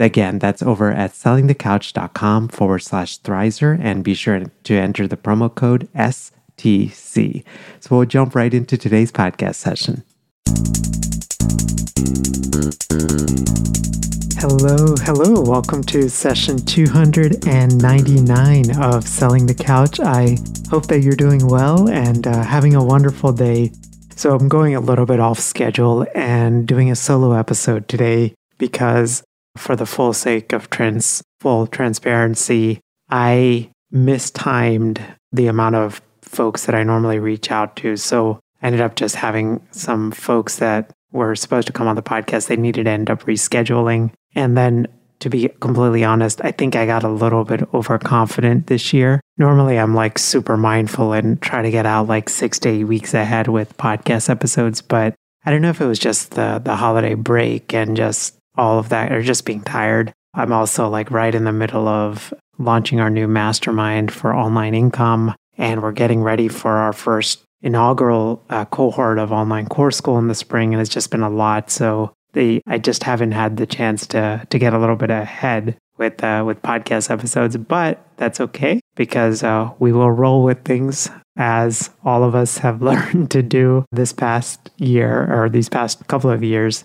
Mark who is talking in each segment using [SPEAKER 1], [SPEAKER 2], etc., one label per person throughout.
[SPEAKER 1] Again, that's over at sellingthecouch.com forward slash Thrizer and be sure to enter the promo code STC. So we'll jump right into today's podcast session. Hello, hello. Welcome to session 299 of Selling the Couch. I hope that you're doing well and uh, having a wonderful day. So, I'm going a little bit off schedule and doing a solo episode today because for the full sake of trans full transparency, I mistimed the amount of folks that I normally reach out to. So I ended up just having some folks that were supposed to come on the podcast. They needed to end up rescheduling. And then to be completely honest, I think I got a little bit overconfident this year. Normally, I'm like super mindful and try to get out like six to eight weeks ahead with podcast episodes. But I don't know if it was just the, the holiday break and just all of that or just being tired. I'm also like right in the middle of launching our new mastermind for online income, and we're getting ready for our first inaugural uh, cohort of online course school in the spring, and it's just been a lot. So the I just haven't had the chance to to get a little bit ahead with uh, with podcast episodes, but that's okay because uh, we will roll with things as all of us have learned to do this past year or these past couple of years.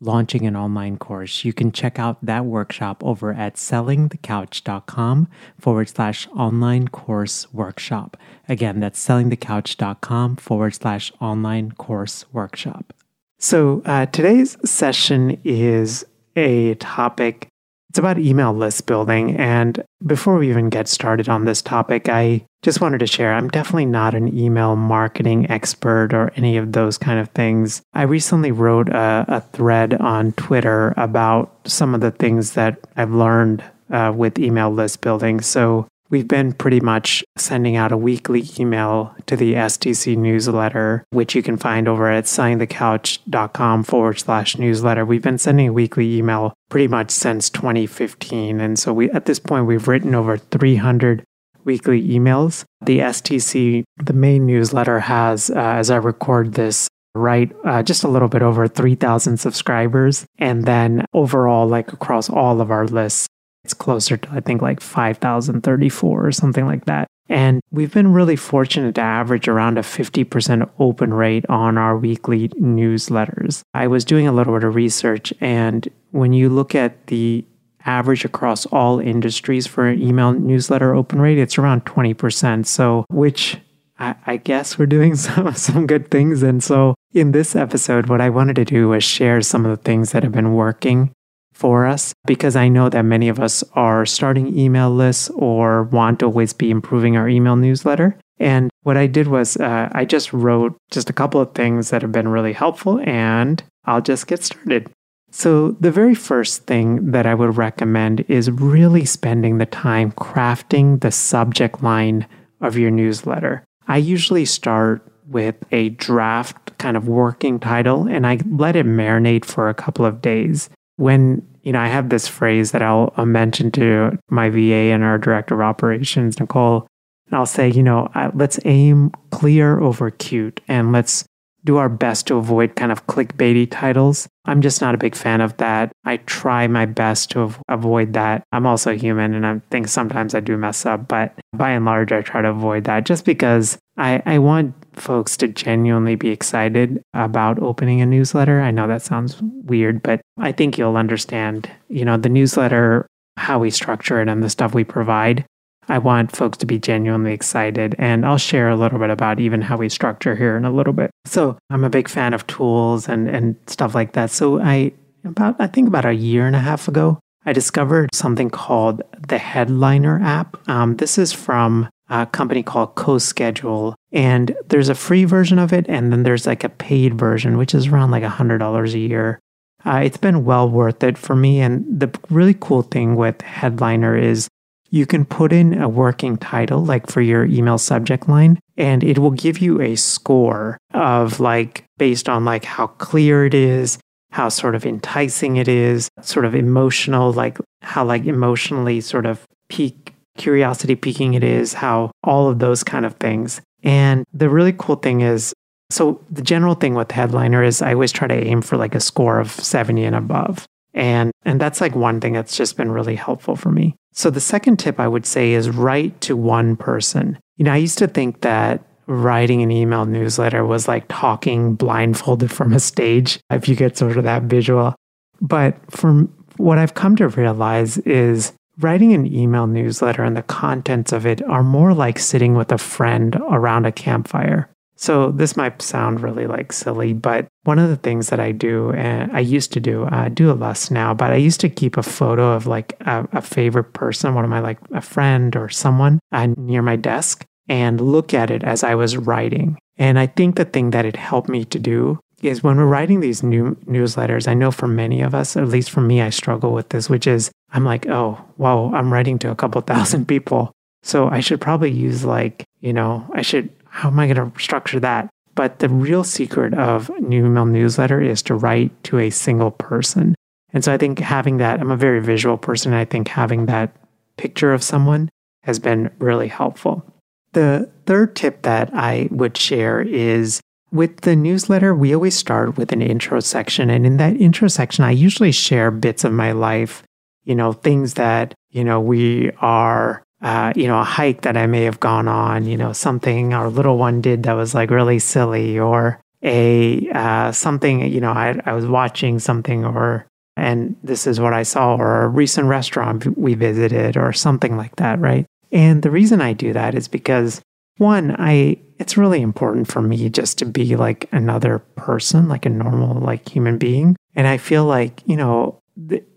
[SPEAKER 1] launching an online course, you can check out that workshop over at sellingthecouch.com forward slash online course workshop. Again, that's sellingthecouch.com forward slash online course workshop. So uh, today's session is a topic. It's about email list building. And before we even get started on this topic, I just wanted to share I'm definitely not an email marketing expert or any of those kind of things. I recently wrote a, a thread on Twitter about some of the things that I've learned uh, with email list building. So We've been pretty much sending out a weekly email to the STC newsletter, which you can find over at sellingthecouch.com forward slash newsletter. We've been sending a weekly email pretty much since 2015. And so we, at this point, we've written over 300 weekly emails. The STC, the main newsletter, has, uh, as I record this, right uh, just a little bit over 3000 subscribers and then overall like across all of our lists it's closer to i think like 5034 or something like that and we've been really fortunate to average around a 50% open rate on our weekly newsletters i was doing a little bit of research and when you look at the average across all industries for an email newsletter open rate, it's around 20%. So, which I, I, guess we're doing some, some good things. And so, in this episode, what I wanted to do was share some of the things that have been working for us because I know that many of us are starting email lists or want to always be improving our email newsletter. And what I did was uh, I just wrote just a couple of things that have been really helpful, and I'll just get started. So, the very first thing that I would recommend is really spending the time crafting the subject line of your newsletter. I usually start with a draft kind of working title and I let it marinate for a couple of days. When, you know, I have this phrase that I'll, I'll mention to my VA and our director of operations, Nicole, and I'll say, you know, let's aim clear over cute and let's do our best to avoid kind of clickbaity titles. I'm just not a big fan of that. I try my best to avoid that. I'm also human and I think sometimes I do mess up, but by and large, I try to avoid that just because I, I want folks to genuinely be excited about opening a newsletter. I know that sounds weird, but I think you'll understand, you know, the newsletter, how we structure it and the stuff we provide. I want folks to be genuinely excited. And I'll share a little bit about even how we structure here in a little bit. So I'm a big fan of tools and, and stuff like that. So I, about, I think about a year and a half ago, I discovered something called the Headliner app. Um, this is from a company called CoSchedule. And there's a free version of it, and then there's like a paid version, which is around like a $100 a year. Uh, it's been well worth it for me. And the really cool thing with Headliner is you can put in a working title, like for your email subject line, and it will give you a score of like based on like how clear it is, how sort of enticing it is, sort of emotional, like how like emotionally sort of peak curiosity piquing it is, how all of those kind of things. And the really cool thing is so the general thing with headliner is I always try to aim for like a score of 70 and above. And and that's like one thing that's just been really helpful for me. So the second tip I would say is write to one person. You know, I used to think that writing an email newsletter was like talking blindfolded from a stage, if you get sort of that visual. But from what I've come to realize is writing an email newsletter and the contents of it are more like sitting with a friend around a campfire. So this might sound really like silly, but one of the things that I do, and I used to do, I do it less now, but I used to keep a photo of like a, a favorite person, one of my like a friend or someone uh, near my desk, and look at it as I was writing. And I think the thing that it helped me to do is when we're writing these new newsletters, I know for many of us, at least for me, I struggle with this, which is I'm like, oh, wow, I'm writing to a couple thousand people. So I should probably use like, you know, I should how am I going to structure that? But the real secret of new email newsletter is to write to a single person. And so I think having that, I'm a very visual person. I think having that picture of someone has been really helpful. The third tip that I would share is with the newsletter, we always start with an intro section. And in that intro section, I usually share bits of my life, you know, things that, you know, we are uh, you know, a hike that I may have gone on, you know, something our little one did that was like really silly, or a uh, something, you know, I, I was watching something, or and this is what I saw, or a recent restaurant we visited, or something like that, right? And the reason I do that is because one, I it's really important for me just to be like another person, like a normal, like human being. And I feel like, you know,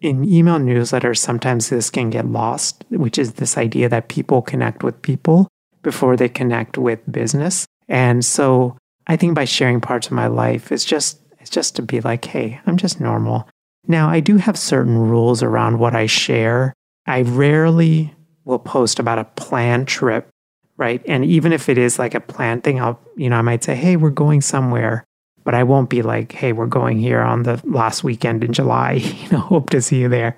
[SPEAKER 1] in email newsletters, sometimes this can get lost, which is this idea that people connect with people before they connect with business. And so I think by sharing parts of my life, it's just it's just to be like, hey, I'm just normal. Now I do have certain rules around what I share. I rarely will post about a planned trip, right? And even if it is like a planned thing, I'll, you know, I might say, hey, we're going somewhere but I won't be like, hey, we're going here on the last weekend in July. You know, hope to see you there.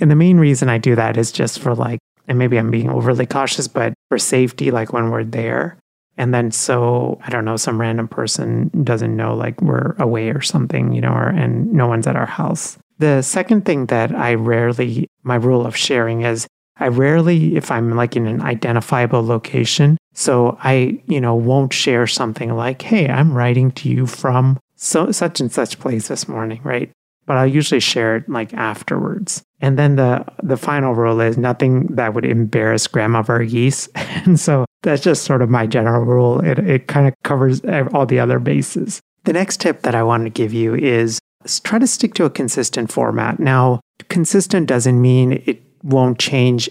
[SPEAKER 1] And the main reason I do that is just for like, and maybe I'm being overly cautious, but for safety, like when we're there. And then so, I don't know, some random person doesn't know like we're away or something, you know, or, and no one's at our house. The second thing that I rarely, my rule of sharing is I rarely, if I'm like in an identifiable location, so I, you know, won't share something like, hey, I'm writing to you from so such and such place this morning, right? But I'll usually share it like afterwards. And then the the final rule is nothing that would embarrass Grandma Varghese. and so that's just sort of my general rule. It it kind of covers all the other bases. The next tip that I want to give you is try to stick to a consistent format. Now, consistent doesn't mean it won't change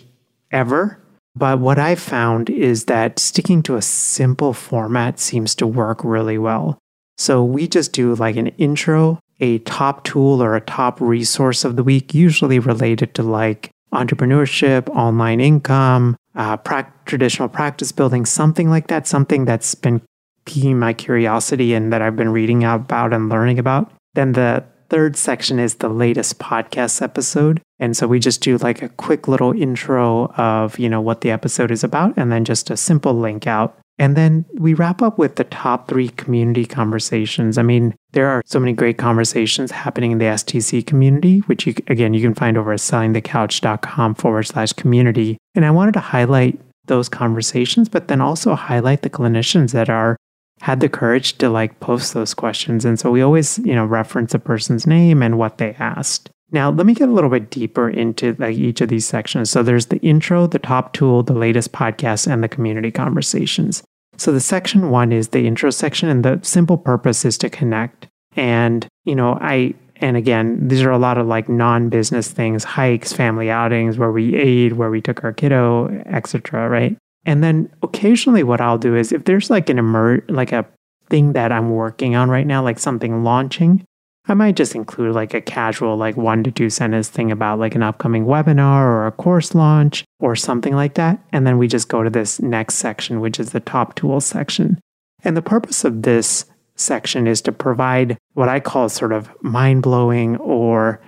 [SPEAKER 1] ever. But what I've found is that sticking to a simple format seems to work really well. So we just do like an intro, a top tool or a top resource of the week, usually related to like entrepreneurship, online income, uh, pra- traditional practice building, something like that, something that's been piquing my curiosity and that I've been reading about and learning about. Then the third section is the latest podcast episode. And so we just do like a quick little intro of, you know, what the episode is about and then just a simple link out. And then we wrap up with the top three community conversations. I mean, there are so many great conversations happening in the STC community, which you, again, you can find over at sellingthecouch.com forward slash community. And I wanted to highlight those conversations, but then also highlight the clinicians that are had the courage to like post those questions. And so we always, you know, reference a person's name and what they asked. Now, let me get a little bit deeper into like each of these sections. So there's the intro, the top tool, the latest podcast, and the community conversations. So the section one is the intro section, and the simple purpose is to connect. And, you know, I, and again, these are a lot of like non business things, hikes, family outings, where we ate, where we took our kiddo, etc. right? And then occasionally what I'll do is if there's like an emer like a thing that I'm working on right now, like something launching, I might just include like a casual, like one to two sentence thing about like an upcoming webinar or a course launch or something like that. And then we just go to this next section, which is the top tools section. And the purpose of this section is to provide what I call sort of mind blowing or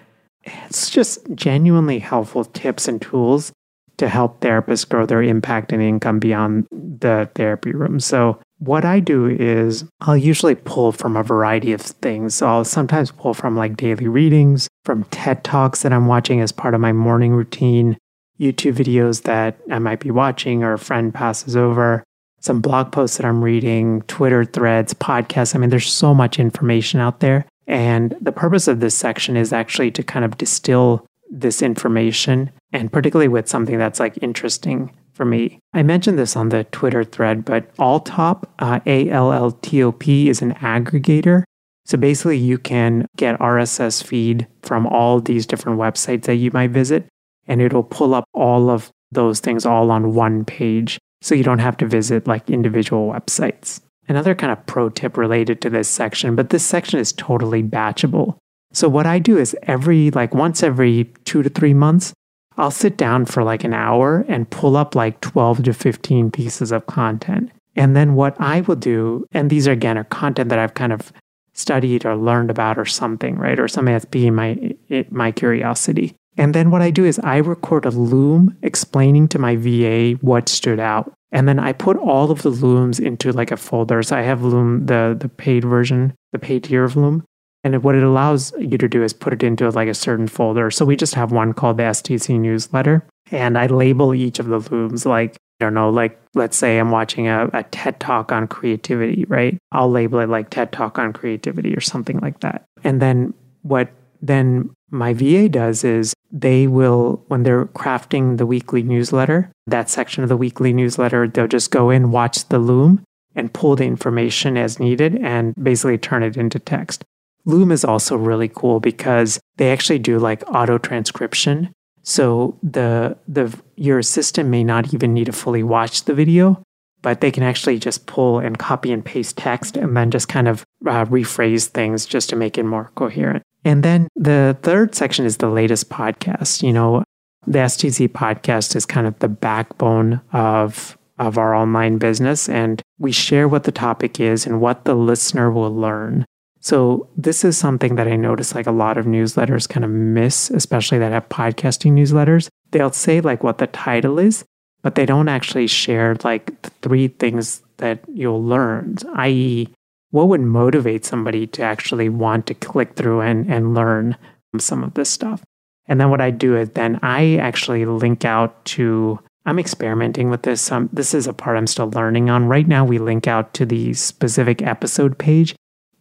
[SPEAKER 1] it's just genuinely helpful tips and tools to help therapists grow their impact and income beyond the therapy room. So what I do is I'll usually pull from a variety of things. So I'll sometimes pull from like daily readings, from TED Talks that I'm watching as part of my morning routine, YouTube videos that I might be watching or a friend passes over, some blog posts that I'm reading, Twitter threads, podcasts. I mean, there's so much information out there. And the purpose of this section is actually to kind of distill this information, and particularly with something that's like interesting for me. I mentioned this on the Twitter thread, but Alltop, uh, A L L T O P, is an aggregator. So basically, you can get RSS feed from all these different websites that you might visit, and it'll pull up all of those things all on one page. So you don't have to visit like individual websites. Another kind of pro tip related to this section, but this section is totally batchable. So what I do is every like once every 2 to 3 months, I'll sit down for like an hour and pull up like 12 to 15 pieces of content. And then what I will do, and these are again are content that I've kind of studied or learned about or something, right? Or something that's being my my curiosity. And then what I do is I record a loom explaining to my VA what stood out. And then I put all of the looms into like a folder. So I have Loom, the the paid version, the paid tier of Loom. And what it allows you to do is put it into like a certain folder. So we just have one called the STC newsletter. And I label each of the looms like, I don't know, like let's say I'm watching a, a TED talk on creativity, right? I'll label it like TED talk on creativity or something like that. And then what then my VA does is they will, when they're crafting the weekly newsletter, that section of the weekly newsletter, they'll just go in, watch the loom, and pull the information as needed and basically turn it into text. Loom is also really cool because they actually do like auto transcription. So the the your assistant may not even need to fully watch the video, but they can actually just pull and copy and paste text and then just kind of uh, rephrase things just to make it more coherent. And then the third section is the latest podcast. You know, the STC podcast is kind of the backbone of of our online business and we share what the topic is and what the listener will learn. So this is something that I notice like a lot of newsletters kind of miss, especially that have podcasting newsletters. They'll say like what the title is, but they don't actually share like the three things that you'll learn, i.e., what would motivate somebody to actually want to click through and, and learn some of this stuff. And then what I do is then I actually link out to I'm experimenting with this. Um, this is a part I'm still learning on. Right now, we link out to the specific episode page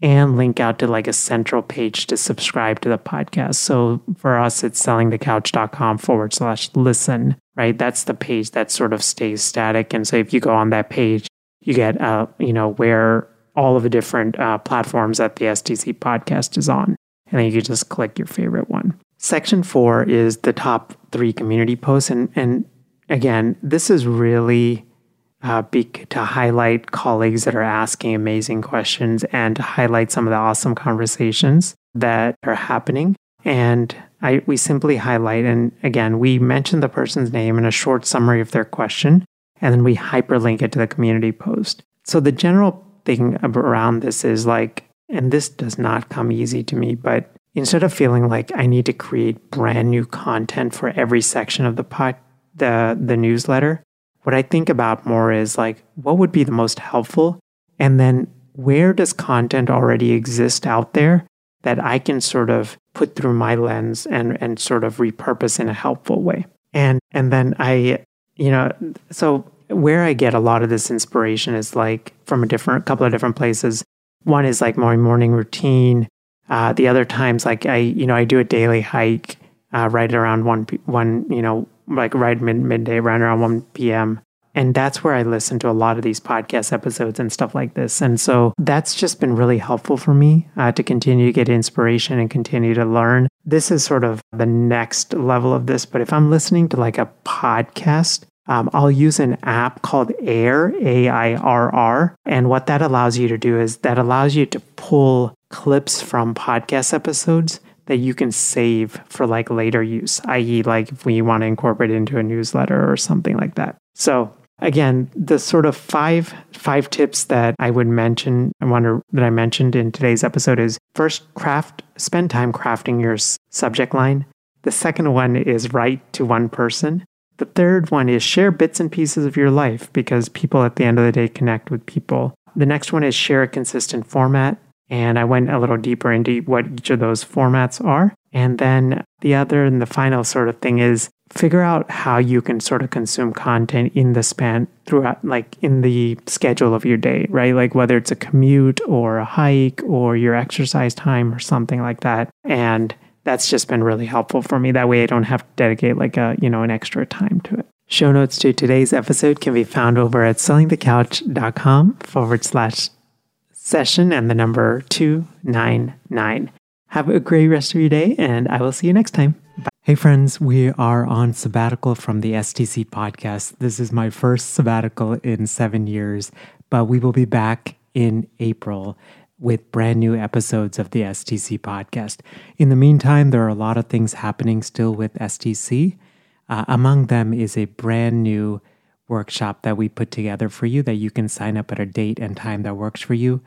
[SPEAKER 1] and link out to like a central page to subscribe to the podcast. So for us, it's sellingthecouch.com forward slash listen, right? That's the page that sort of stays static. And so if you go on that page, you get, uh, you know, where all of the different uh, platforms that the STC podcast is on. And then you can just click your favorite one. Section four is the top three community posts. And, and again, this is really uh, be, to highlight colleagues that are asking amazing questions and to highlight some of the awesome conversations that are happening. And I, we simply highlight, and again, we mention the person's name and a short summary of their question, and then we hyperlink it to the community post. So the general thing around this is like, and this does not come easy to me, but instead of feeling like I need to create brand new content for every section of the pod, the the newsletter, what I think about more is like, what would be the most helpful? And then where does content already exist out there that I can sort of put through my lens and, and sort of repurpose in a helpful way? And, and then I, you know, so where I get a lot of this inspiration is like from a different, couple of different places. One is like my morning routine. Uh, the other times, like I, you know, I do a daily hike uh, right around one, one, you know, like right mid midday, right around one p.m. And that's where I listen to a lot of these podcast episodes and stuff like this. And so that's just been really helpful for me uh, to continue to get inspiration and continue to learn. This is sort of the next level of this. But if I'm listening to like a podcast, um, I'll use an app called Airr, A I R R. And what that allows you to do is that allows you to pull clips from podcast episodes that you can save for like later use, i.e., like if we want to incorporate it into a newsletter or something like that. So again, the sort of five five tips that I would mention, I wonder that I mentioned in today's episode is first, craft, spend time crafting your subject line. The second one is write to one person. The third one is share bits and pieces of your life because people at the end of the day connect with people. The next one is share a consistent format. And I went a little deeper into what each of those formats are. And then the other and the final sort of thing is figure out how you can sort of consume content in the span throughout, like in the schedule of your day, right? Like whether it's a commute or a hike or your exercise time or something like that. And that's just been really helpful for me. That way I don't have to dedicate like a, you know, an extra time to it. Show notes to today's episode can be found over at sellingthecouch.com forward slash session and the number 299. Have a great rest of your day, and I will see you next time. Bye. Hey, friends, we are on sabbatical from the STC podcast. This is my first sabbatical in seven years, but we will be back in April with brand new episodes of the STC podcast. In the meantime, there are a lot of things happening still with STC. Uh, among them is a brand new workshop that we put together for you that you can sign up at a date and time that works for you.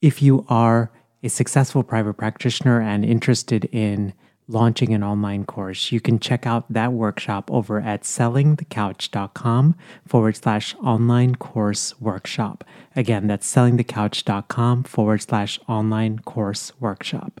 [SPEAKER 1] If you are a successful private practitioner and interested in launching an online course, you can check out that workshop over at sellingthecouch.com forward slash online course workshop. Again, that's sellingthecouch.com forward slash online course workshop.